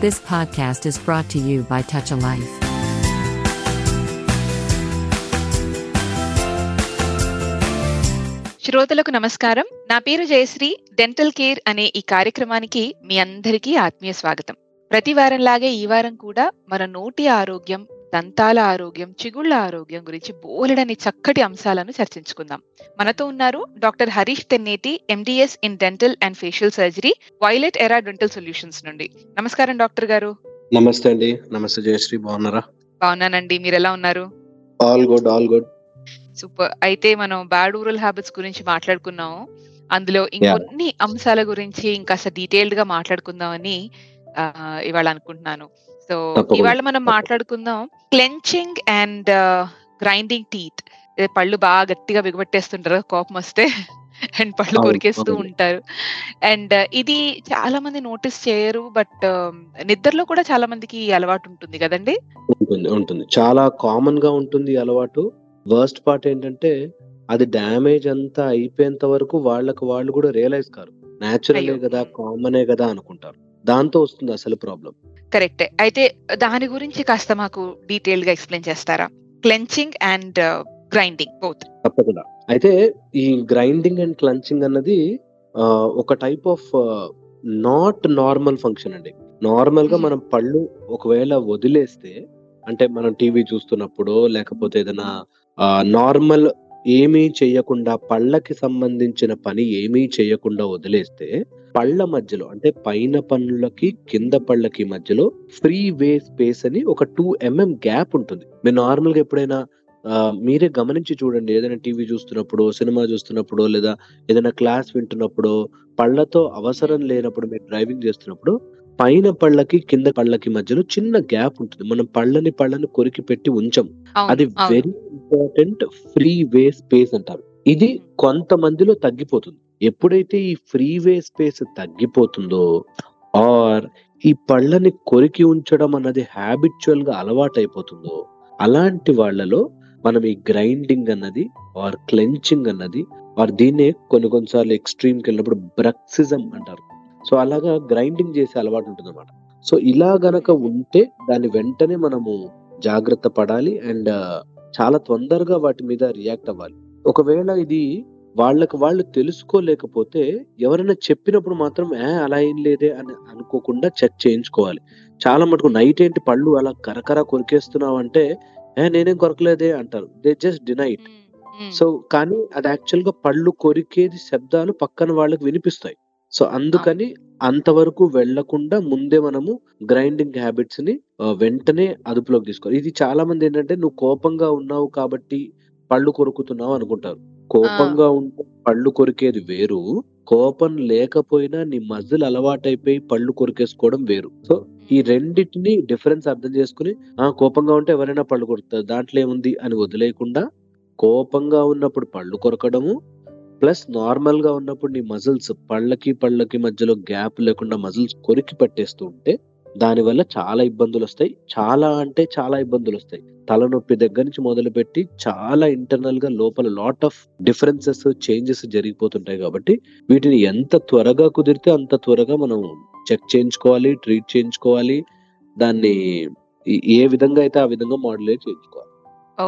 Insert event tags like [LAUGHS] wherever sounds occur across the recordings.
This podcast is brought to you by Touch a Life. శ్రోతలకు నమస్కారం. నా పేరు జయశ్రీ. డెంటల్ కేర్ అనే ఈ కార్యక్రమానికి మీ అందరికీ ఆత్మీయ స్వాగతం. ప్రతి వారంలాగే ఈ వారం కూడా మన నోటి ఆరోగ్యం దంతాల ఆరోగ్యం చిగుళ్ళ ఆరోగ్యం గురించి బోలెడని చక్కటి అంశాలను చర్చించుకుందాం. మనతో ఉన్నారు doctor Harish Tenneti MDS in dental and facial surgery violet era dental solutions నుండి. నమస్కారం డాక్టర్ గారు. నమస్తే అండి. నమస్తే జయశ్రీ బాగున్నారా? బాగున్నానండి. మీరు ఎలా ఉన్నారు? All good all good super. అయితే మనం బ్యాడ్ ఊరల్ హ్యాబిట్స్ గురించి మాట్లాడుకున్నాము. అందులో ఇంకొన్ని అంశాల గురించి ఇంకాస్త డీటెయిల్డ్గా మాట్లాడుకుందామని ఇవాళ అనుకుంటున్నాను సో. ఇవాళ మనం మాట్లాడుకుందాం. క్లెంచింగ్ అండ్ గ్రైండింగ్ టీత్ పళ్ళు బాగా గట్టిగా బిగబట్టేస్తుంటారు కోపం వస్తే [LAUGHS] అండ్ పళ్ళు కొరికేస్తూ. ఉంటారు. అండ్ ఇది చాలా మంది నోటీస్ చేయరు. బట్ నిద్రలో కూడా చాలా మందికి అలవాటు ఉంటుంది కదండి? ఉంటుంది ఉంటుంది. చాలా కామన్గా ఉంటుంది ఈ అలవాటు. వర్స్ట్ పార్ట్ ఏంటంటే అది డ్యామేజ్ అంతా అయిపోయేంత వరకు వాళ్ళకి వాళ్ళు కూడా రియలైజ్ కారు. న్యాచురలే. కదా కామనే కదా అనుకుంటారు. దాంతో వస్తుంది అసలు ప్రాబ్లం. కరెక్టే. అయితే దాని గురించి కాస్త మాకు డీటెయిల్గా ఎక్స్ప్లెయిన్ చేస్తారా? Clenching and grinding both. తప్పకుండా. అయితే ఈ గ్రైండింగ్ అండ్ క్లంచింగ్ అన్నది ఒక type of not normal function అండి. నార్మల్గా. మనం పళ్ళు ఒకవేళ వదిలేస్తే అంటే మనం టీవీ చూస్తున్నప్పుడు లేకపోతే ఏదైనా నార్మల్ ఏమీ చేయకుండా పళ్ళకి సంబంధించిన పని ఏమీ చేయకుండా వదిలేస్తే పళ్ళ మధ్యలో అంటే పైన పళ్ళకి కింద పళ్ళకి మధ్యలో ఫ్రీ వే స్పేస్ అని ఒక టూ ఎంఎం గ్యాప్ ఉంటుంది. మీరు నార్మల్గా ఎప్పుడైనా మీరే గమనించి చూడండి. ఏదైనా టీవీ చూస్తున్నప్పుడు సినిమా చూస్తున్నప్పుడు లేదా ఏదైనా క్లాస్ వింటున్నప్పుడు పళ్ళతో అవసరం లేనప్పుడు మీరు డ్రైవింగ్ చేస్తున్నప్పుడు పైన పళ్ళకి కింద పళ్ళకి మధ్యలో చిన్న గ్యాప్ ఉంటుంది. మనం పళ్ళని పళ్ళని కొరికి పెట్టి ఉంచం. అది very important free way space అంటారు. ఇది కొంతమందిలో తగ్గిపోతుంది. ఎప్పుడైతే ఈ ఫ్రీ వే స్పేస్ తగ్గిపోతుందో ఆర్ ఈ పళ్ళని కొరికి ఉంచడం అన్నది హ్యాబిచువల్గా అలవాటు అయిపోతుందో అలాంటి వాళ్ళలో మనం ఈ గ్రైండింగ్ అన్నది ఆర్ క్లెంచింగ్ అన్నది ఆర్ దీన్నే కొన్ని కొన్నిసార్లు ఎక్స్ట్రీమ్కి వెళ్ళినప్పుడు బ్రక్సిజం అంటారు. సో అలాగా గ్రైండింగ్ చేసే అలవాటు ఉంటుంది అనమాట సో ఇలా గనక ఉంటే దాన్ని వెంటనే మనము జాగ్రత్త పడాలి అండ్ చాలా తొందరగా వాటి మీద రియాక్ట్ అవ్వాలి. ఒకవేళ ఇది వాళ్ళకి వాళ్ళు తెలుసుకోలేకపోతే ఎవరైనా చెప్పినప్పుడు మాత్రం ఏ అలా ఏం లేదే అని అనుకోకుండా చెక్ చేయించుకోవాలి. చాలా మటుకు నైట్ ఏంటి పళ్ళు అలా కరకర కొరికేస్తున్నావు అంటే ఏ నేనేం కొరకలేదే అంటారు. దే జస్ట్ డినైట్ సో కానీ అది యాక్చువల్గా పళ్ళు కొరికేది శబ్దాలు పక్కన వాళ్ళకి వినిపిస్తాయి. సో అందుకని అంతవరకు వెళ్ళకుండా ముందే మనము గ్రైండింగ్ హ్యాబిట్స్ని వెంటనే అదుపులోకి తీసుకోవాలి. ఇది చాలా మంది ఏంటంటే నువ్వు కోపంగా ఉన్నావు కాబట్టి పళ్ళు కొరుకుతున్నావు అనుకుంటారు. కోపంగా ఉంటే పళ్ళు కొరికేది వేరు. కోపం లేకపోయినా నీ మజిల్ అలవాటైపోయి పళ్ళు కొరికేసుకోవడం వేరు. సో ఈ రెండింటిని డిఫరెన్స్ అర్థం చేసుకుని ఆ కోపంగా ఉంటే ఎవరైనా పళ్ళు కొరుకుతారు దాంట్లో ఏముంది అని వదిలేయకుండా కోపంగా ఉన్నప్పుడు పళ్ళు కొరకడము ప్లస్ నార్మల్గా ఉన్నప్పుడు నీ మజిల్స్ పళ్ళకి పళ్ళకి మధ్యలో గ్యాప్ లేకుండా మజిల్స్ కొరికి పట్టేస్తూ ఉంటే దానివల్ల చాలా ఇబ్బందులు వస్తాయి. చాలా అంటే చాలా ఇబ్బందులు వస్తాయి. తలనొప్పి దగ్గర నుంచి మొదలుపెట్టి చాలా ఇంటర్నల్గా లోపల లాట్ ఆఫ్ డిఫరెన్సెస్ చేంజెస్ జరిగిపోతుంటాయి కాబట్టి వీటిని ఎంత త్వరగా కుదిరితే అంత త్వరగా మనం చెక్ చేయించుకోవాలి ట్రీట్ చేయించుకోవాలి. దాన్ని ఏ విధంగా అయితే ఆ విధంగా మాడ్యులేట్ చేయించుకోవాలి.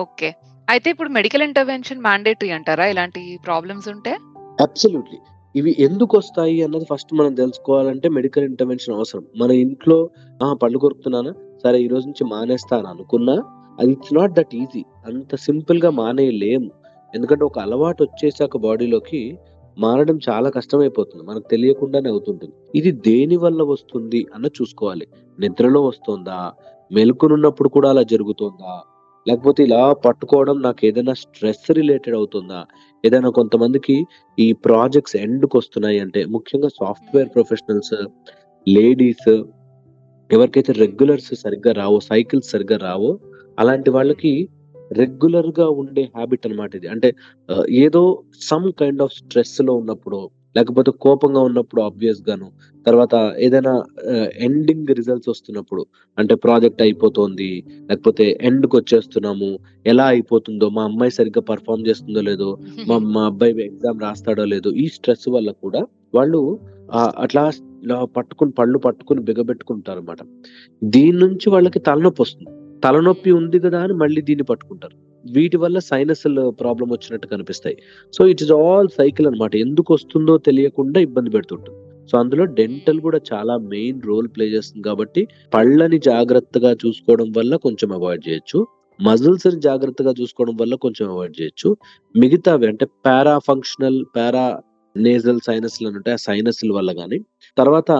ఓకే. అయితే ఇప్పుడు మెడికల్ ఇంటర్వెన్షన్ మ్యాండేటరీ అంటారా? ఇలాంటి ప్రాబ్లమ్స్ ఉంటే? అబ్సల్యూట్లీ ఇవి ఎందుకు వస్తాయి అన్నది ఫస్ట్ మనం తెలుసుకోవాలంటే మెడికల్ ఇంటర్వెన్షన్ అవసరం. మన ఇంట్లో పళ్ళు కొరుకుతున్నానా? సరే ఈ రోజు నుంచి మానేస్తాను అనుకున్నా అది ఇట్స్ నాట్ దట్ ఈజీ అంత సింపుల్గా మానేయలేము. ఎందుకంటే ఒక అలవాటు వచ్చేసాక బాడీలోకి మారడం చాలా కష్టమైపోతుంది. మనకు తెలియకుండానే అవుతుంటుంది. ఇది దేని వల్ల వస్తుంది అన్న చూసుకోవాలి. నిద్రలో వస్తుందా? మెలకునున్నప్పుడు కూడా అలా జరుగుతుందా? లేకపోతే ఇలా పట్టుకోవడం నాకు ఏదైనా స్ట్రెస్ రిలేటెడ్ అవుతుందా? ఏదైనా కొంతమందికి ఈ ప్రాజెక్ట్స్ ఎండ్కి వస్తున్నాయి అంటే ముఖ్యంగా సాఫ్ట్వేర్ ప్రొఫెషనల్స్ లేడీస్ ఎవరికైతే రెగ్యులర్స్ సరిగ్గా రావో సైకిల్స్ సరిగ్గా రావో అలాంటి వాళ్ళకి రెగ్యులర్గా ఉండే హ్యాబిట్ అన్నమాట ఇది. అంటే ఏదో సమ్ కైండ్ ఆఫ్ స్ట్రెస్లో ఉన్నప్పుడు లేకపోతే కోపంగా ఉన్నప్పుడు ఆబ్వియస్ గాను తర్వాత ఏదైనా ఎండింగ్ రిజల్ట్స్ వస్తున్నప్పుడు అంటే ప్రాజెక్ట్ అయిపోతుంది లేకపోతే ఎండ్కి వచ్చేస్తున్నాము ఎలా అయిపోతుందో మా అమ్మాయి సరిగ్గా పర్ఫామ్ చేస్తుందో లేదో మా [LAUGHS] మా అబ్బాయి ఎగ్జామ్ రాస్తాడో లేదో ఈ స్ట్రెస్ వల్ల కూడా వాళ్ళు అట్లా పట్టుకుని పళ్ళు పట్టుకుని బిగబెట్టుకుంటారు అనమాట దీని నుంచి వాళ్ళకి తలనొప్పి వస్తుంది. తలనొప్పి ఉంది కదా అని మళ్ళీ దీన్ని పట్టుకుంటారు. వీటి వల్ల సైనస్ ప్రాబ్లం వచ్చినట్టు కనిపిస్తాయి. So it is all cycle అనమాట ఎందుకు వస్తుందో తెలియకుండా ఇబ్బంది పెడుతుంటుంది. సో అందులో డెంటల్ కూడా చాలా మెయిన్ రోల్ ప్లే చేస్తుంది కాబట్టి పళ్ళని జాగ్రత్తగా చూసుకోవడం వల్ల కొంచెం అవాయిడ్ చేయొచ్చు. మజిల్స్ని జాగ్రత్తగా చూసుకోవడం వల్ల కొంచెం అవాయిడ్ చేయొచ్చు. మిగతావి అంటే పారా ఫంక్షనల్ పారా నేజల్ సైనస్లు అని ఉంటాయి. ఆ సైనస్ల వల్ల కానీ తర్వాత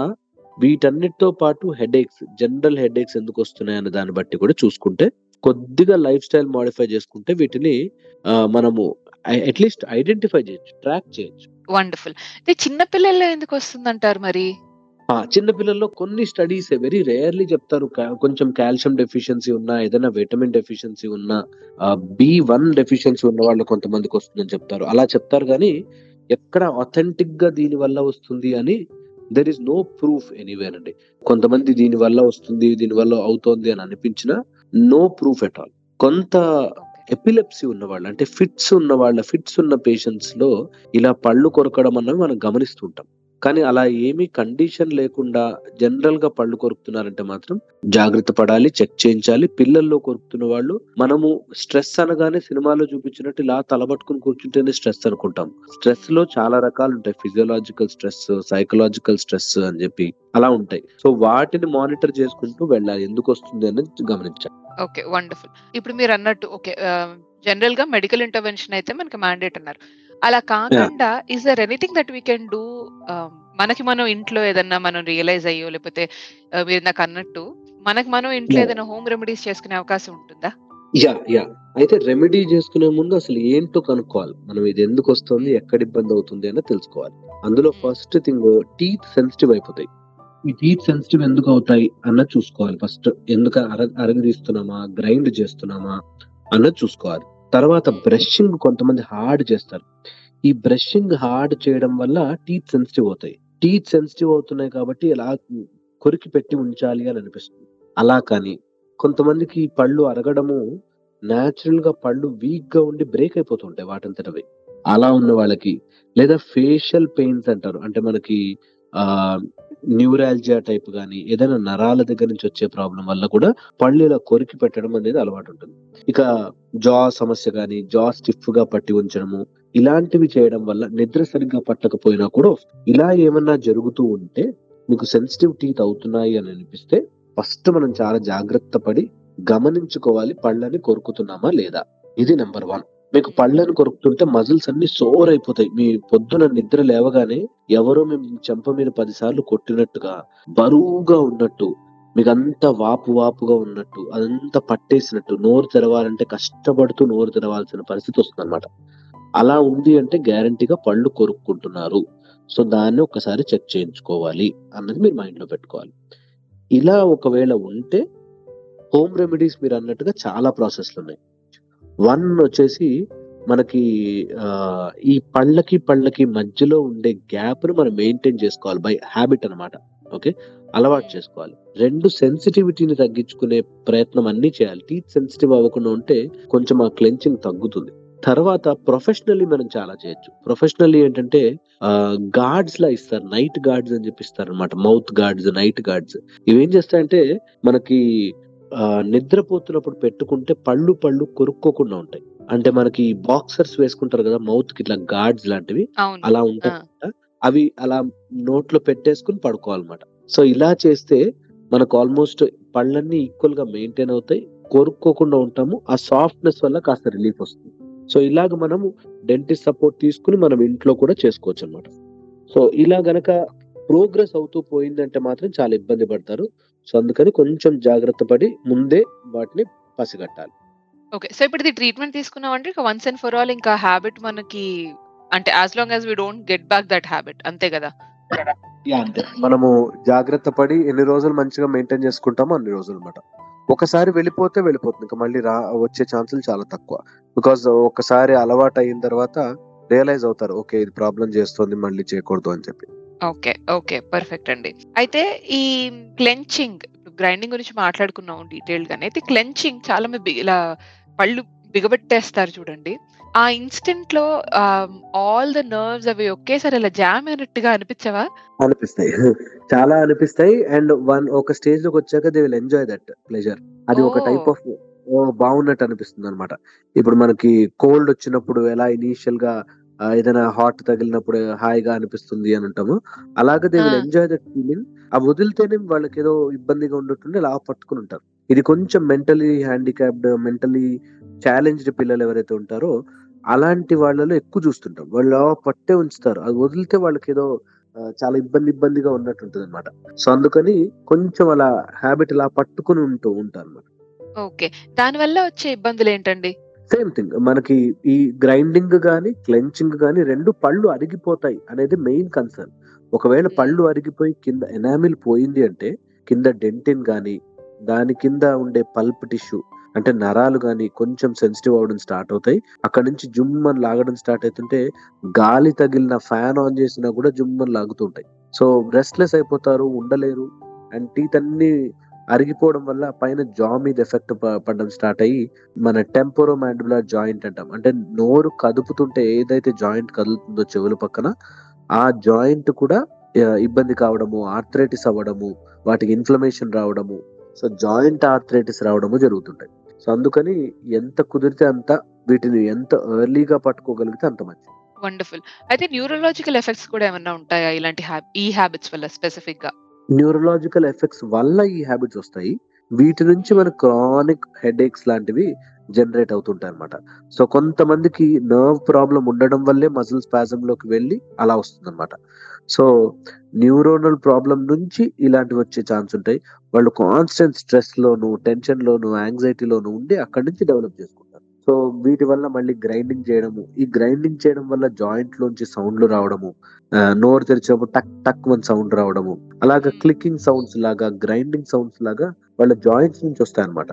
వీటన్నిటితో పాటు హెడేక్స్ జనరల్ హెడేక్స్ ఎందుకు వస్తున్నాయి అనే దాన్ని బట్టి కూడా చూసుకుంటే కొద్దిగా లైఫ్ స్టైల్ మాడిఫై చేసుకుంటే వీటిని మనము అట్లీస్ట్ ఐడెంటిఫై చేయొచ్చు ట్రాక్ చేయొచ్చు. వండర్ఫుల్. అయితే చిన్న పిల్లల్లో ఎందుకు వస్తుందంటారు మరి? చిన్న పిల్లల్లో కొన్ని స్టడీస్ వెరీ రేర్లీ చెప్తారు. కొంచెం కాల్షియం డెఫిషియన్సీ ఉన్నా ఏదైనా విటమిన్ డెఫిషియన్సీ ఉన్నా బి వన్ డెఫిషియన్సీ ఉన్న వాళ్ళు కొంతమందికి వస్తుందని చెప్తారు. అలా చెప్తారు కానీ ఎక్కడ అథెంటిక్గా దీని వల్ల వస్తుంది అని there is no proof anywhere అండి. కొంతమంది దీని వల్ల వస్తుంది దీని వల్ల అవుతోంది అని అనిపించినా నో ప్రూఫ్ ఎట్ ఆల్ కొంత ఎపిలెప్సీ ఉన్న వాళ్ళు అంటే ఫిట్స్ ఉన్న వాళ్ళ ఫిట్స్ ఉన్న పేషెంట్స్లో ఇలా పళ్ళు కొరకడం అన్నవి మనం గమనిస్తుంటాం. కానీ అలా ఏమీ కండిషన్ లేకుండా జనరల్గా పళ్ళు కొరుకుతున్నారంటే మాత్రం జాగ్రత్త పడాలి చెక్ చేయించాలి. పిల్లల్లో కొరుకుతున్న వాళ్ళు మనము స్ట్రెస్ అనగానే సినిమాలో చూపించినట్టు ఇలా తలబట్టుకుని కూర్చుంటేనే స్ట్రెస్ అనుకుంటాం. స్ట్రెస్లో చాలా రకాలు ఉంటాయి. ఫిజియోలాజికల్ స్ట్రెస్ సైకలాజికల్ స్ట్రెస్ అని చెప్పి అలా ఉంటాయి. సో వాటిని మానిటర్ చేసుకుంటూ వెళ్ళాలి. ఎందుకు వస్తుంది అనేది గమనించాలి. Okay wonderful. ఇప్పుడు మీరు అన్నట్టు ఓకే జనరల్గా మెడికల్ ఇంటర్వెన్షన్ అయితే మనకి మ్యాండేట్ అన్నారు. అలా కాకుండా is there anything that we can do మనకి మనం ఇంట్లో ఏదన్నా మనం రియలైజ్ అయ్యో లేకపోతే మీరు నాకు అన్నట్టు మనకి మనం ఇంట్లో. ఏదైనా హోమ్ రెమెడీస్ చేసుకునే అవకాశం ఉంటుందా? Yeah yeah. అయితే రెమెడీ చేసుకునే ముందు అసలు ఏంటో కనుక్కోవాలి. మనం ఇది ఎందుకు వస్తుంది ఎక్కడ ఇబ్బంది అవుతుంది అని తెలుసుకోవాలి. అందులో ఫస్ట్ థింగ్ టీత్ సెన్సిటివ్ అయిపోతాయి. ఈ టీత్ సెన్సిటివ్ ఎందుకు అవుతాయి అన్నది చూసుకోవాలి. ఫస్ట్ ఎందుకు అర అరగదీస్తున్నామా? గ్రైండ్ చేస్తున్నామా? అన్నది చూసుకోవాలి. తర్వాత బ్రషింగ్ కొంతమంది హార్డ్ చేస్తారు. ఈ బ్రషింగ్ హార్డ్ చేయడం వల్ల టీత్ సెన్సిటివ్ అవుతాయి. టీత్ సెన్సిటివ్ అవుతున్నాయి కాబట్టి ఇలా కొరికి పెట్టి ఉంచాలి అని అనిపిస్తుంది. అలా కానీ కొంతమందికి పళ్ళు అరగడము న్యాచురల్గా పళ్ళు వీక్గా ఉండి బ్రేక్ అయిపోతుంటాయి వాటంతటవే. అలా ఉన్న వాళ్ళకి లేదా ఫేషియల్ పెయిన్స్ అంటారు. అంటే మనకి న్యూరాలజియా టైప్ కానీ ఏదైనా నరాల దగ్గర నుంచి వచ్చే ప్రాబ్లం వల్ల కూడా పళ్ళు ఇలా కొరికి పెట్టడం అనేది అలవాటు ఉంటుంది. ఇక జా సమస్య కానీ జా స్టిఫ్గా పట్టి ఉంచడము ఇలాంటివి చేయడం వల్ల నిద్ర సరిగ్గా పట్టకపోయినా కూడా ఇలా ఏమన్నా జరుగుతూ ఉంటే మీకు సెన్సిటివ్ టీత్ అవుతున్నాయి అని అనిపిస్తే ఫస్ట్ మనం చాలా జాగ్రత్త పడి గమనించుకోవాలి పళ్ళని కొరుకుతున్నామా లేదా. ఇది నెంబర్ వన్ మీకు పళ్ళని కొరుకుతుంటే మజిల్స్ అన్ని సోర్ అయిపోతాయి మీ పొద్దున నిద్ర లేవగానే ఎవరో మేము చెంప మీద పదిసార్లు కొట్టినట్టుగా బరువుగా ఉన్నట్టు మీకు అంతా వాపు వాపుగా ఉన్నట్టు అదంతా పట్టేసినట్టు నోరు తెరవాలంటే కష్టపడుతూ నోరు తెరవాల్సిన పరిస్థితి వస్తుంది అనమాట అలా ఉంది అంటే గ్యారంటీగా పళ్ళు కొరుక్కుంటున్నారు. సో దాన్ని ఒకసారి చెక్ చేయించుకోవాలి అన్నది మీరు మైండ్లో పెట్టుకోవాలి. ఇలా ఒకవేళ ఉంటే హోమ్ రెమెడీస్ మీరు అన్నట్టుగా చాలా ప్రాసెస్లు ఉన్నాయి. వన్ వచ్చేసి మనకి ఆ, ఈ పళ్ళకి పళ్ళకి మధ్యలో ఉండే గ్యాప్ను మనం మెయింటైన్ చేసుకోవాలి. బై హ్యాబిట్ అన్నమాట. ఓకే? అలవాటు చేసుకోవాలి. రెండు సెన్సిటివిటీని తగ్గించుకునే ప్రయత్నం అన్ని చేయాలి. టీత్ సెన్సిటివ్ అవ్వకుండా ఉంటే కొంచెం ఆ క్లెంచింగ్ తగ్గుతుంది. తర్వాత ప్రొఫెషనల్లీ మనం చాలా చేయొచ్చు. ప్రొఫెషనల్లీ ఏంటంటే గార్డ్స్ లా ఇస్తారు. నైట్ గార్డ్స్ అని చెప్పిస్తారు అనమాట మౌత్ గార్డ్స్ నైట్ గార్డ్స్. ఇవేం చేస్తాయంటే మనకి నిద్రపోతున్నప్పుడు పెట్టుకుంటే పళ్ళు పళ్ళు కొరుక్కోకుండా ఉంటాయి. అంటే మనకి బాక్సర్స్ వేసుకుంటారు కదా మౌత్కి ఇట్లా గార్డ్స్ లాంటివి అలా ఉంటాయి. అవి అలా నోట్లో పెట్టేసుకుని పడుకోవాలన్నమాట. సో ఇలా చేస్తే మనకు ఆల్మోస్ట్ పళ్ళన్నీ ఈక్వల్గా మెయింటైన్ అవుతాయి కొరుక్కోకుండా ఉంటాము ఆ సాఫ్ట్నెస్ వల్ల కాస్త రిలీఫ్ వస్తుంది. సో ఇలాగ మనము డెంటిస్ట్ సపోర్ట్ తీసుకుని మనం ఇంట్లో కూడా చేసుకోవచ్చు అనమాట సో ఇలా గనక ప్రోగ్రెస్ అవుతూ పోయిందంటే మాత్రం చాలా ఇబ్బంది పడతారు. సో అందుకని కొంచెం జాగ్రత్త పడి ముందే వాటిని పసిగట్టాలి. ఓకే. సో ఇప్పుడు ఇది ట్రీట్మెంట్ తీసుకున్నాం అంటే వన్స్ అండ్ ఫర్ ఆల్ ఇంకా హ్యాబిట్ మనకి అంటే as long as we don't get back that habit అంతే కదా? అంతే. మనము జాగ్రత్త పడి ఎన్ని రోజులు మంచిగా మెయింటైన్ చేసుకుంటామో అన్ని రోజులు అనమాట ఒకసారి వెళ్ళిపోతే వెళ్ళిపోతుంది. ఇంకా మళ్ళీ రా వచ్చే ఛాన్సులు చాలా తక్కువ. బికాస్ ఒకసారి అలవాటు అయిన తర్వాత రియలైజ్ అవుతారు ఓకే ఇది ప్రాబ్లం చేస్తుంది మళ్ళీ చేయకూడదు అని చెప్పి. ఓకే ఓకే పర్ఫెక్ట్ అండి. అయితే ఈ క్లెంచింగ్ గ్రైండింగ్ గురించి మాట్లాడుకున్నాం డీటెయిల్డ్ గానే. అయితే క్లెంచింగ్ చాలా మంది ఇలా పళ్ళు బిగబెట్టేస్తారు చూడండి. ఆ ఇన్స్టెంట్లో ఆల్ ద నర్వ్స్ అవి ఒకేసారి అలా జామ్ అయినట్టుగా అనిపించవా? అనిపిస్తాయి. చాలా అనిపిస్తాయి. అండ్ వన్ ఒక స్టేజ్లోకి వచ్చాక they will enjoy that pleasure అది ఒక. టైప్ ఆఫ్ బాగున్నట్టు అనిపిస్తుంది అనమాట ఇప్పుడు మనకి కోల్డ్ వచ్చినప్పుడు ఎలా ఇనీషియల్గా ఏదైనా హాట్ తగిలినప్పుడు హాయిగా అనిపిస్తుంది అని అంటాము. అలాగే they will. Enjoy that feeling ఆ వదిలితేనే వాళ్ళకి ఏదో ఇబ్బందిగా ఉన్నట్టుండి అలా పట్టుకుని ఉంటారు. ఇది కొంచెం మెంటలీ హ్యాండిక్యాప్డ్ mentally ఛాలెంజ్డ్ పిల్లలు ఎవరైతే ఉంటారో అలాంటి వాళ్ళలో ఎక్కువ చూస్తుంటాం వాళ్ళు అలా పట్టే ఉంచుతారు. అది వదిలితే వాళ్ళకి ఏదో చాలా ఇబ్బంది ఇబ్బందిగా ఉన్నట్టు ఉంటుంది అనమాట సో అందుకని కొంచెం అలా హ్యాబిట్ ఇలా పట్టుకుని ఉంటూ ఉంటారు అనమాట ఓకే. దాని వల్ల వచ్చే ఇబ్బందులు ఏంటండి? సేమ్ థింగ్ మనకి ఈ గ్రైండింగ్ గానీ క్లెంచింగ్ గానీ రెండు పళ్ళు అరిగిపోతాయి అనేది మెయిన్ కన్సర్న్ ఒకవేళ. పళ్ళు అరిగిపోయి కింద ఎనామిల్ పోయింది అంటే కింద డెంటిన్ గానీ దాని కింద ఉండే పల్ప్ టిష్యూ అంటే నరాలు గానీ కొంచెం సెన్సిటివ్ అవడం స్టార్ట్ అవుతాయి. అక్కడ నుంచి జుమ్మని లాగడం స్టార్ట్ అవుతుంటే గాలి తగిలిన ఫ్యాన్ ఆన్ చేసినా కూడా జుమ్మని లాగుతుంటాయి సో రెస్ట్లెస్ అయిపోతారు ఉండలేరు. అండ్ టీత్ అన్ని అరిగిపోవడం వల్ల పైన జా మీద ఎఫెక్ట్ పడడం స్టార్ట్ అయ్యి మన టెంపోరో మ్యాండిబులర్ జాయింట్ అంటాం. అంటే నోరు కదుపుతుంటే ఏదైతే జాయింట్ కదులుతుందో చెవుల పక్కన ఆ జాయింట్ కూడా ఇబ్బంది కావడము ఆర్థరైటిస్ అవ్వడము వాటికి ఇన్ఫ్లమేషన్ రావడము సో జాయింట్ ఆర్థరైటిస్ రావడము జరుగుతుంటాయి. సో అందుకని ఎంత కుదిరితే అంత వీటిని ఎంత ఎర్లీగా పట్టుకోగలిగితే అంత మంచిది. వండర్ఫుల్. అయితే న్యూరలాజికల్ ఎఫెక్ట్స్ కూడా ఏమైనా ఉంటాయా ఇలాంటి ఈ హ్యాబిట్స్ వల్ల స్పెసిఫిక్గా న్యూరలాజికల్ ఎఫెక్ట్స్ వల్ల ఈ హ్యాబిట్స్ వస్తాయి. వీటి నుంచి మన క్రానిక్ హెడేక్స్ లాంటివి జనరేట్ అవుతుంటాయి అనమాట సో కొంతమందికి నర్వ్ ప్రాబ్లం ఉండడం వల్లే మజిల్ స్పాజంలోకి వెళ్ళి అలా వస్తుంది అనమాట సో న్యూరోనల్ ప్రాబ్లం నుంచి ఇలాంటివి వచ్చే ఛాన్స్ ఉంటాయి. వాళ్ళు కాన్స్టెంట్ స్ట్రెస్ లోను టెన్షన్ లోను యాంగ్జైటీలోను ఉండి అక్కడి నుంచి డెవలప్ చేసుకుంటారు సో వీటి వల్ల మళ్ళీ గ్రైండింగ్ చేయడము. ఈ గ్రైండింగ్ చేయడం వల్ల జాయింట్ లోంచి సౌండ్లు రావడము. నోరు తెరిచినప్పుడు టక్ టక్ వన్ సౌండ్ రావడము. అలాగా Hmm. క్లికింగ్ సౌండ్స్ లాగా గ్రైండింగ్ సౌండ్స్ లాగా వాళ్ళ జాయింట్స్ నుంచి వస్తాయి అనమాట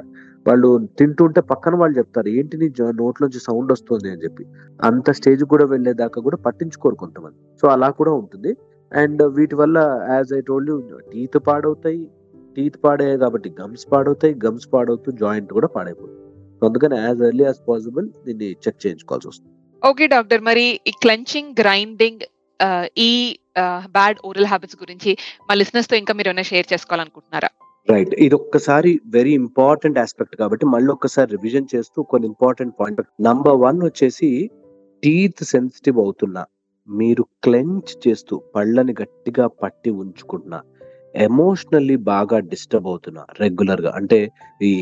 వాళ్ళు తింటుంటే పక్కన వాళ్ళు చెప్తారు ఏంటి నీ నోట్లోంచి సౌండ్ వస్తుంది అని చెప్పి. అంత స్టేజ్ కూడా వెళ్ళేదాకా కూడా పట్టించుకోరు కొంతమంది. సో అలా కూడా ఉంటుంది. అండ్ వీటి వల్ల యాజ్ ఐ టోల్డ్ టీత్ పాడవుతాయి. టీత్ పాడయ్యాయి కాబట్టి గమ్స్ పాడవుతాయి. గమ్స్ పాడవుతూ జాయింట్ కూడా పాడైపోతుంది. అందుకని యాజ్ ఎర్లీ యాజ్ పాసిబుల్ దీన్ని చెక్ చేయించుకోవాల్సి వస్తుంది. ఓకే డాక్టర్ మరి ఈ క్లెంచింగ్ గ్రైండింగ్ ఈ బ్యాడ్ ఓరల్ హ్యాబిట్స్ గురించి మా లిసినర్స్తో ఇంకా మీరు ఏమైనా షేర్ చేసుకోవాలనుకుంటున్నారా? రైట్ ఇది ఒక్కసారి వెరీ ఇంపార్టెంట్ ఆస్పెక్ట్ కాబట్టి మళ్ళీ ఒక్కసారి రివిజన్ చేస్తూ కొన్ని ఇంపార్టెంట్ పాయింట్ నంబర్ వన్ వచ్చేసి టీత్ సెన్సిటివ్ అవుతున్నా. మీరు క్లెంచ్ చేస్తూ పళ్ళని గట్టిగా పట్టి ఉంచుకుంటున్నా. ఎమోషనల్లీ బాగా డిస్టర్బ్ అవుతున్నా రెగ్యులర్గా అంటే ఈ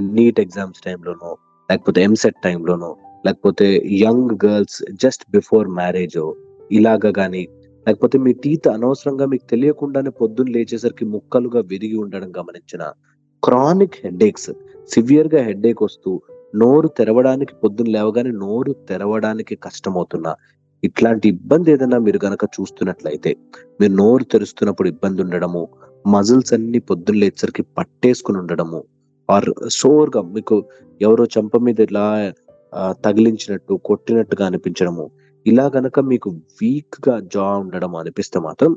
నీట్ ఎగ్జామ్స్ టైంలోనో లేకపోతే ఎంసెట్ టైంలోనో లేకపోతే young girls just before marriage ఇలాగా కానీ లేకపోతే మీ టీత్ అనవసరంగా మీకు తెలియకుండానే పొద్దున్న లేచేసరికి ముక్కలుగా విరిగి ఉండడం గమనించిన క్రానిక్ హెడేక్స్ సివియర్గా హెడేక్ వస్తూ నోరు తెరవడానికి పొద్దున్న లేవగానే నోరు తెరవడానికి కష్టమవుతున్నా ఇట్లాంటి ఇబ్బంది ఏదైనా మీరు గనక చూస్తున్నట్లయితే మీరు నోరు తెరుస్తున్నప్పుడు ఇబ్బంది ఉండడము మజిల్స్ అన్ని పొద్దున్న లేచరికి పట్టేసుకుని ఉండడము ఆర్ సోర్గా మీకు ఎవరో చెంప మీద ఇలా తగిలించినట్టు కొట్టినట్టుగా అనిపించడము ఇలా గనక మీకు వీక్గా జా ఉండడం అనిపిస్తే మాత్రం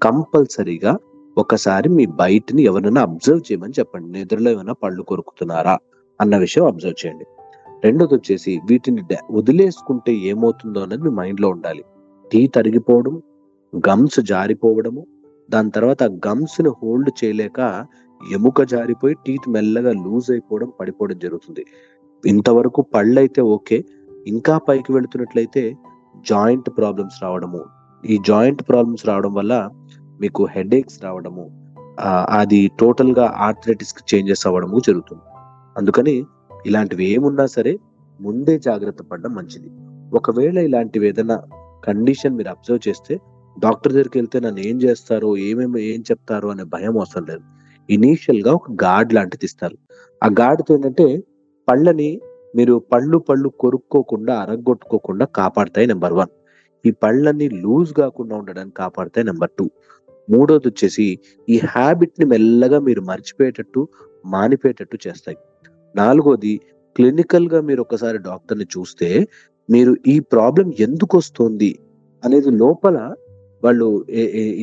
కంపల్సరీగా ఒకసారి మీ బయటని ఎవరైనా అబ్జర్వ్ చేయమని చెప్పండి. నిద్రలో ఏమైనా పళ్ళు కొరుకుతున్నారా అన్న విషయం అబ్జర్వ్ చేయండి. రెండోది వచ్చేసి వీటిని వదిలేసుకుంటే ఏమవుతుందో అనేది మీ మైండ్లో ఉండాలి. టీ తరిగిపోవడం గమ్స్ జారిపోవడము దాని తర్వాత గమ్స్ని హోల్డ్ చేయలేక ఎముక జారిపోయి టీత్ మెల్లగా లూజ్ అయిపోవడం పడిపోవడం జరుగుతుంది. ఇంతవరకు పళ్ళు అయితే ఓకే ఇంకా పైకి వెళుతున్నట్లయితే జాయింట్ ప్రాబ్లమ్స్ రావడము. ఈ జాయింట్ ప్రాబ్లమ్స్ రావడం వల్ల మీకు హెడేక్స్ రావడము అది టోటల్గా ఆర్థరైటిస్కి చేంజెస్ అవ్వడము జరుగుతుంది. అందుకని ఇలాంటివి ఏమున్నా సరే ముందే జాగ్రత్త పడడం మంచిది. ఒకవేళ ఇలాంటివి ఏదైనా కండిషన్ మీరు అబ్జర్వ్ చేస్తే డాక్టర్ దగ్గరికి వెళ్తే నన్ను ఏం చేస్తారో ఏమేమి ఏం చెప్తారో అనే భయం అవసరం లేదు. ఇనీషియల్గా ఒక గాడ్ లాంటిది ఇస్తారు. ఆ గాడ్తో ఏంటంటే పళ్ళని మీరు పళ్ళు పళ్ళు కొరుక్కోకుండా అరగొట్టుకోకుండా కాపాడతాయి నెంబర్ వన్. ఈ పళ్ళని లూజ్ కాకుండా ఉండడానికి కాపాడతాయి నెంబర్ టూ. మూడోది వచ్చేసి ఈ హ్యాబిట్ని మెల్లగా మీరు మర్చిపోయేటట్టు మానిపోయేటట్టు చేస్తాయి. నాలుగోది క్లినికల్గా మీరు ఒకసారి డాక్టర్ని చూస్తే మీరు ఈ ప్రాబ్లం ఎందుకు వస్తుంది అనేది లోపల వాళ్ళు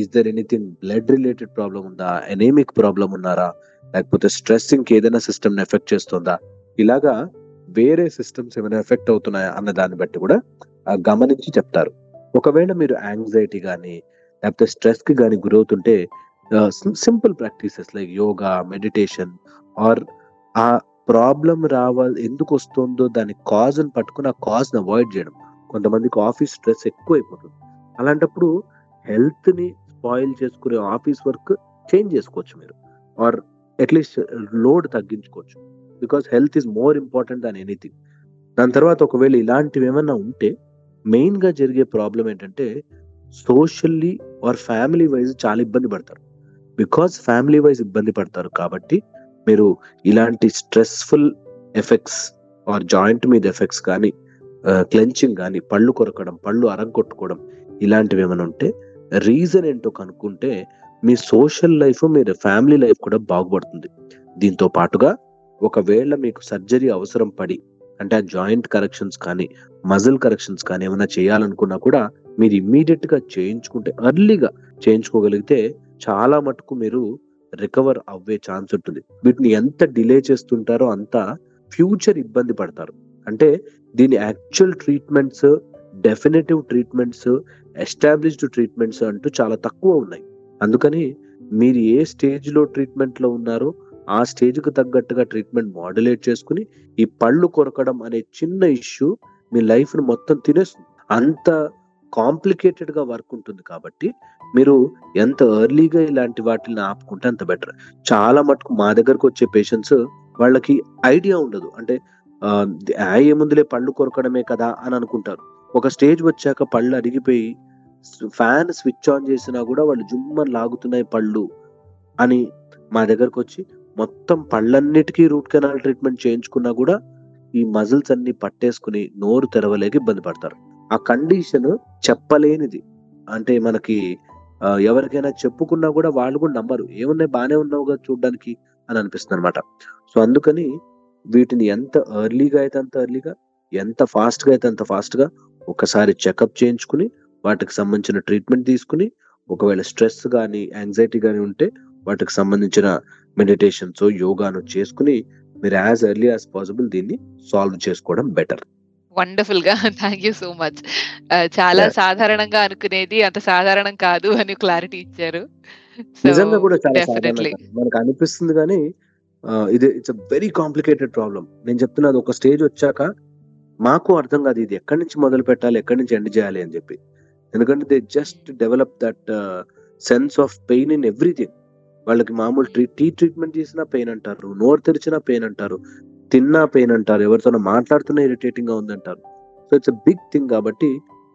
is there anything blood related problem ఉందా? ఎనేమిక్ ప్రాబ్లం ఉన్నారా? లేకపోతే స్ట్రెస్ ఇంకేదైనా సిస్టమ్ని ఎఫెక్ట్ చేస్తుందా? ఇలాగా వేరే సిస్టమ్స్ ఏమైనా ఎఫెక్ట్ అవుతున్నాయా అన్న దాన్ని బట్టి కూడా గమనించి చెప్తారు. ఒకవేళ మీరు యాంగ్జైటీ కానీ లేకపోతే స్ట్రెస్కి కానీ గురవుతుంటే simple practices like yoga meditation or ఆ ప్రాబ్లం రావాలి ఎందుకు వస్తుందో దాని కాజ్ని పట్టుకుని ఆ కాజ్ని అవాయిడ్ చేయడం. కొంతమందికి ఆఫీస్ స్ట్రెస్ ఎక్కువైపోతుంది. అలాంటప్పుడు హెల్త్ని స్పాయిల్ చేసుకునే ఆఫీస్ వర్క్ చేంజ్ చేసుకోవచ్చు మీరు. ఆర్ అట్లీస్ట్ లోడ్ తగ్గించుకోవచ్చు. Because health is more important than anything. దాని తర్వాత ఒకవేళ ఇలాంటివి ఏమైనా ఉంటే మెయిన్గా జరిగే ప్రాబ్లం ఏంటంటే సోషల్లీ ఆర్ ఫ్యామిలీ వైజ్ చాలా ఇబ్బంది పడతారు. బికాస్ ఫ్యామిలీ వైజ్ ఇబ్బంది పడతారు కాబట్టి మీరు ఇలాంటి స్ట్రెస్ఫుల్ ఎఫెక్ట్స్ ఆర్ జాయింట్ మీద ఎఫెక్ట్స్ కానీ క్లెంచింగ్ కానీ పళ్ళు కొరకడం పళ్ళు అరగొట్టుకోవడం ఇలాంటివి ఏమైనా ఉంటే రీజన్ ఏంటో కనుక్కుంటే మీ సోషల్ లైఫ్ మీ ఫ్యామిలీ లైఫ్ కూడా బాగుపడుతుంది. దీంతో పాటుగా ఒకవేళ మీకు సర్జరీ అవసరం పడి అంటే ఆ జాయింట్ కరెక్షన్స్ కానీ మజిల్ కరెక్షన్స్ కానీ ఏమైనా చేయాలనుకున్నా కూడా మీరు ఇమ్మీడియట్గా చేయించుకుంటే అర్లీగా చేయించుకోగలిగితే చాలా మటుకు మీరు రికవర్ అవ్వే ఛాన్స్ ఉంటుంది. వీటిని ఎంత డిలే చేస్తుంటారో అంత ఫ్యూచర్ ఇబ్బంది పడతారు. అంటే దీని actual treatments definitive treatments established treatments అంటూ చాలా తక్కువ ఉన్నాయి. అందుకని మీరు ఏ స్టేజ్లో ట్రీట్మెంట్లో ఉన్నారో ఆ స్టేజ్కి తగ్గట్టుగా ట్రీట్మెంట్ మాడ్యులేట్ చేసుకుని ఈ పళ్ళు కొరకడం అనే చిన్న ఇష్యూ మీ లైఫ్ను మొత్తం తినేస్తుంది. అంత కాంప్లికేటెడ్గా వర్క్ ఉంటుంది కాబట్టి మీరు ఎంత ఎర్లీగా ఇలాంటి వాటిని ఆపుకుంటే అంత బెటర్ చాలా మటుకు మా దగ్గరకు వచ్చే పేషెంట్స్ వాళ్ళకి ఐడియా ఉండదు. అంటే ఆ, ఏముందులే పళ్ళు కొరకడమే కదా అని అనుకుంటారు. ఒక స్టేజ్ వచ్చాక పళ్ళు అరిగిపోయి ఫ్యాన్ స్విచ్ ఆన్ చేసినా కూడా వాళ్ళు జుమ్మని లాగుతున్నాయి పళ్ళు అని మా దగ్గరకు వచ్చి మొత్తం పళ్ళన్నిటికీ రూట్ కెనాల్ ట్రీట్మెంట్ చేయించుకున్నా కూడా ఈ మజిల్స్ అన్ని పట్టేసుకుని నోరు తెరవలేక ఇబ్బంది పడతారు. ఆ కండిషన్ చెప్పలేనిది. అంటే మనకి ఎవరికైనా చెప్పుకున్నా కూడా వాళ్ళు కూడా నమ్మరు. ఏమున్నాయి? బాగానే ఉన్నావుగా చూడడానికి అని అనిపిస్తుంది అనమాట సో అందుకని వీటిని ఎంత ఎర్లీగా అయితే అంత ఎర్లీగా ఎంత ఫాస్ట్గా అయితే అంత ఫాస్ట్గా ఒకసారి చెకప్ చేయించుకుని వాటికి సంబంధించిన ట్రీట్మెంట్ తీసుకుని ఒకవేళ స్ట్రెస్ కానీ యాంగ్జైటీ కానీ ఉంటే వాటికి సంబంధించిన మెడిటేషన్స్ యోగాను చేసుకుని మీరు యాజ్ ఎర్లీ యాజ్ పాసిబుల్ దీన్ని సాల్వ్ చేసుకోవడం better. వండర్ఫుల్గా [LAUGHS] thank you so much. చాలా. సాధారణంగా అనుకునేది అంత సాధారణం కాదు అని క్లారిటీ ఇచ్చారు. నిజంగా కూడా చాలా మనకు అనిపిస్తుంది కానీ ఇది ఇట్స్ వెరీ కాంప్లికేటెడ్ ప్రాబ్లం నేను చెప్తున్నది ఒక స్టేజ్ వచ్చాక మాకు అర్థం కాదు ఇది ఎక్కడి నుంచి మొదలు పెట్టాలి ఎక్కడి నుంచి ఎండ్ చేయాలి అని చెప్పి. ఎందుకంటే they just develop that sense of pain in everything వాళ్ళకి మామూలు ట్రీ టీ ట్రీట్మెంట్ చేసినా పెయిన్ అంటారు నోరు తెరిచినా పెయిన్ అంటారు. తిన్నా పెయిన్ అంటారు ఎవరితోనో మాట్లాడుతున్నా ఇరిటేటింగ్గా ఉంది అంటారు so it's a big thing కాబట్టి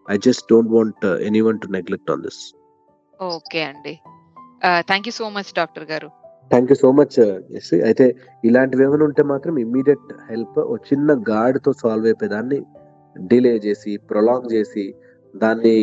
I just don't want any one to neglect on this okay అండి. Thank you so much doctor గారు. Thank you so much yes అయితే ఇలాంటివి ఏమైనా ఉంటే మాత్రం ఇమ్మీడియట్ హెల్ప్ ఒక చిన్న గాడ్తో సాల్వ్ అయిపోయేదాన్ని డిలే చేసి ప్రొలాంగ్ చేసి దాన్ని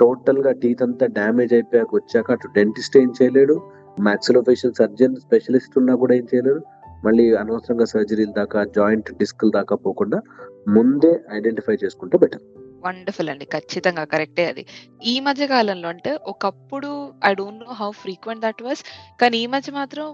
టోటల్గా టీత్ అంతా డ్యామేజ్ అయిపోయాక వచ్చాక అటు డెంటిస్ట్ ఏం చేయలేడు మ్యాక్సిలోఫేషియల్ సర్జన్ స్పెషలిస్ట్ ఉన్నా కూడా ఏం చేయలేరు మళ్ళీ అనవసరంగా సర్జరీల దాకా జాయింట్ డిస్కుల దాకా పోకుండా ముందే ఐడెంటిఫై చేసుకుంటే బెటర్ వండర్ఫుల్ అండి. ఖచ్చితంగా కరెక్టే అది. ఈ మధ్య కాలంలో అంటే ఒకప్పుడు I don't know how frequent that was కానీ ఈ మధ్య మాత్రం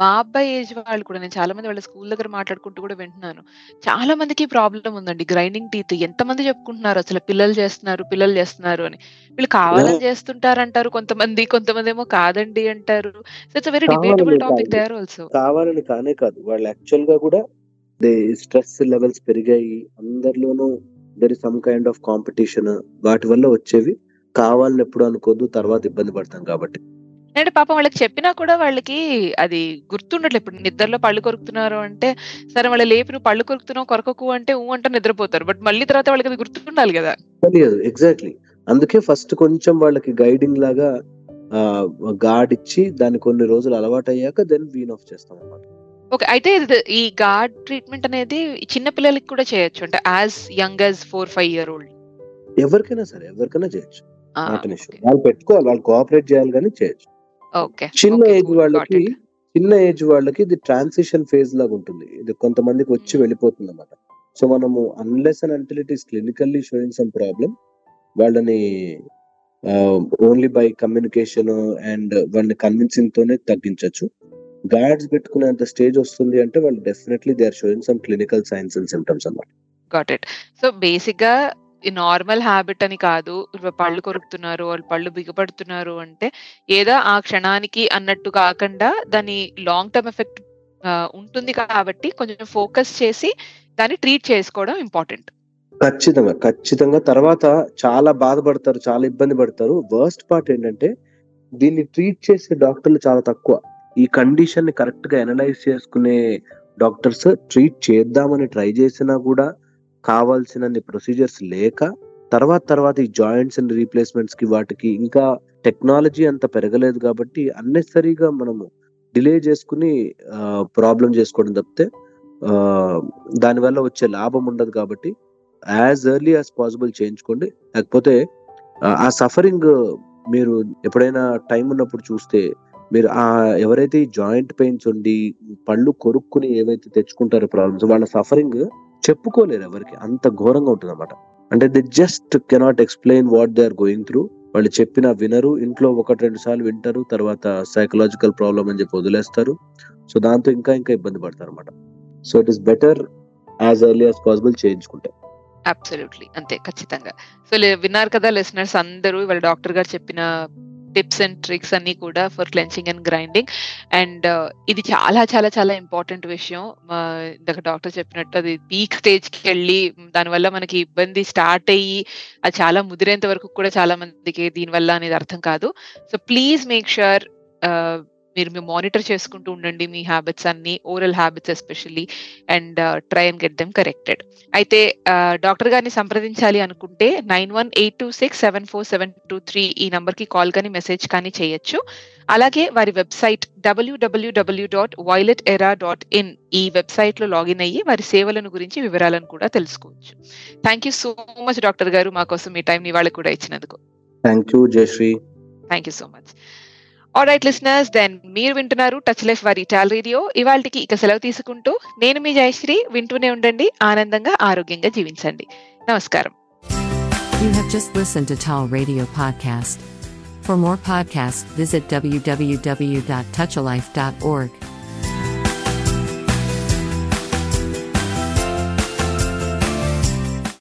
మా అబ్బాయి ఏజ్ వాళ్ళు కూడా నేను చాలా మంది వాళ్ళ స్కూల్ దగ్గర మాట్లాడుకుంటూ కూడా వింటున్నాను. చాలా మందికి ప్రాబ్లం ఉందండి. గ్రైండింగ్ టీత్ ఎంతమంది చెప్పుకుంటున్నారు అసలు పిల్లలు చేస్తున్నారు పిల్లలు చేస్తున్నారు అని. వీళ్ళు కావాలని చేస్తుంటారంటారు కొంతమంది కొంతమంది ఏమో కాదండి అంటారు. It's very debatable topic. There also కావాలని కానే కాదు. వాళ్ళు యాక్చువల్గా కూడా స్ట్రెస్ లెవెల్స్ పెరిగాయి. అందరిలోనూ there some kind of competition వాటి వల్ల వచ్చేవి కావాలని ఎప్పుడు అనుకోదు తర్వాత ఇబ్బంది పడతాం కాబట్టి. అంటే పాపం వాళ్ళకి చెప్పినా కూడా వాళ్ళకి అది గుర్తుండట్లేదు ఇప్పుడు నిద్రలో పళ్ళు కొరుకుతున్నారు అంటే సరే వాళ్ళు లేపి నువ్వు పళ్ళు కొరుకుతున్నావు కొరకకు అంటే ఊ అంటే నిద్రపోతారు. బట్ మళ్ళీ తర్వాత వాళ్ళకి అది గుర్తుండాలి కదా. తెలియదు ఎగ్జాక్ట్లీ అందుకే ఫస్ట్ కొంచెం వాళ్ళకి గైడింగ్ లాగా గాడ్ ఇచ్చి దాన్ని కొన్ని రోజులు అలవాటు అయ్యాక దెన్ వీన్ ఆఫ్ చేస్తాం అన్నమాట. ఓకే అయితే ఈ గార్డ్ ట్రీట్మెంట్ అనేది చిన్న పిల్లలకి కూడా చేయొచ్చు. అంటే as young as four five year old ఎవరికైనా సరే ఎవరికైనా చేయొచ్చు. వాళ్ళు పెట్టుకోవాలి వాళ్ళు కోఆపరేట్ చేయాలి కానీ చేయొచ్చు. ఓకే చిన్న ఏజ్ వాళ్ళకి చిన్న ఏజ్ వాళ్ళకి ఇది ట్రాన్సిషన్ ఫేజ్ లాగా ఉంటుంది. ఇది కొంతమందికి వచ్చి Hmm. వెళ్ళిపోతుంది అనమాట సో మనము unless and until it is clinically showing some problem వాళ్ళని ఓన్లీ బై కమ్యూనికేషన్ అండ్ వాళ్ళని కన్విన్సింగ్ తోనే తగ్గించవచ్చు గాడ్స్ పెట్టుకునేంత స్టేజ్ వస్తుంది అంటే వాళ్ళు definitely they are showing some clinical signs and symptoms అన్నమాట. గాట్ ఇట్ సో బేసిక్గా నార్మల్ హ్యాబిట్ అని కాదు పళ్ళు కొరుకుతున్నారు వాళ్ళు పళ్ళు బిగపడుతున్నారు అంటే ఏదో ఆ క్షణానికి అన్నట్టు కాకుండా దాని లాంగ్ టర్మ్ ఎఫెక్ట్ ఉంటుంది కాబట్టి కొంచెం ఫోకస్ చేసి దాన్ని ట్రీట్ చేసుకోవడం ఇంపార్టెంట్ ఖచ్చితంగా ఖచ్చితంగా. తర్వాత చాలా బాధపడతారు చాలా ఇబ్బంది పడతారు. వర్స్ట్ పార్ట్ ఏంటంటే దీన్ని ట్రీట్ చేసే డాక్టర్లు చాలా తక్కువ. ఈ కండిషన్ని కరెక్ట్గా అనలైజ్ చేసుకునే డాక్టర్స్ ట్రీట్ చేద్దామని ట్రై చేసినా కూడా కావాల్సినన్ని ప్రొసీజర్స్ లేక తర్వాత తర్వాత ఈ జాయింట్స్ అండ్ రీప్లేస్మెంట్స్కి వాటికి ఇంకా టెక్నాలజీ అంత పెరగలేదు కాబట్టి అన్నెసరీగా మనము డిలే చేసుకుని ప్రాబ్లం చేసుకోవడం తప్పితే దానివల్ల వచ్చే లాభం ఉండదు కాబట్టి యాజ్ ఎర్లీ యాజ్ పాసిబుల్ చేయించుకోండి. లేకపోతే ఆ సఫరింగ్ మీరు ఎప్పుడైనా టైం ఉన్నప్పుడు చూస్తే మీరు ఆ ఎవరైతే జాయింట్ పెయిన్స్ ఉండి పళ్ళు కొరుక్కుని ఏవైతే తెచ్చుకుంటారో ప్రాబ్లమ్స్ వాళ్ళ సఫరింగ్ చెప్పుకోలేరు ఎవరికి. అంత ఘోరంగా ఉంటుంది అనమాట అంటే they just cannot explain what they are going through వాళ్ళు చెప్పిన వినరు. ఇంట్లో ఒకటి రెండు సార్లు వింటారు. తర్వాత సైకలాజికల్ ప్రాబ్లమ్ అని చెప్పి వదిలేస్తారు. సో దాంతో ఇంకా ఇంకా ఇబ్బంది పడతారు అనమాట so it is better as early as possible చేయించుకుంటే. అబ్సల్యూట్లీ అంతే ఖచ్చితంగా. సో విన్నారు కదా లిసనర్స్ అందరూ వాళ్ళ డాక్టర్ గారు చెప్పిన టిప్స్ అండ్ ట్రిక్స్ అన్ని కూడా for clenching and grinding and ఇది చాలా చాలా చాలా ఇంపార్టెంట్ విషయం. ఇందాక డాక్టర్ చెప్పినట్టు అది పీక్ స్టేజ్కి వెళ్ళి దానివల్ల మనకి ఇబ్బంది స్టార్ట్ అయ్యి అది చాలా ముదిరేంత వరకు కూడా చాలా మందికి దీనివల్ల అనేది అర్థం కాదు. సో ప్లీజ్ మేక్ షూర్ మీరు మీరు మానిటర్ చేసుకుంటూ ఉండండి మీ హ్యాబిట్స్ అన్ని oral habits especially and try and get them corrected అయితే డాక్టర్ గారిని సంప్రదించాలి అనుకుంటే nine one eight two six seven four seven two three ఈ నంబర్కి కాల్ కానీ మెసేజ్ కానీ చేయొచ్చు. అలాగే వారి website W W W dot violet era dot in ఈ వెబ్సైట్లో లాగిన్ అయ్యి వారి సేవలను గురించి వివరాలను కూడా తెలుసుకోవచ్చు. Thank you so much doctor గారు మా కోసం మీ టైం ఇవాళ కూడా ఇచ్చినందుకు. Thank you Jayashree thank you so much all right listeners then మీరు వింటున్నారు టచ్ లైఫ్ వారి టాల్ రేడియో ఇవాళకి ఇక సెలవు తీసుకుంటూ నేను మీ జయశ్రీ వింటూనే ఉండండి ఆనందంగా ఆరోగ్యంగా జీవించండి నమస్కారం You have just listened to Tall Radio Podcast. For more podcasts, visit www.touchalife.org.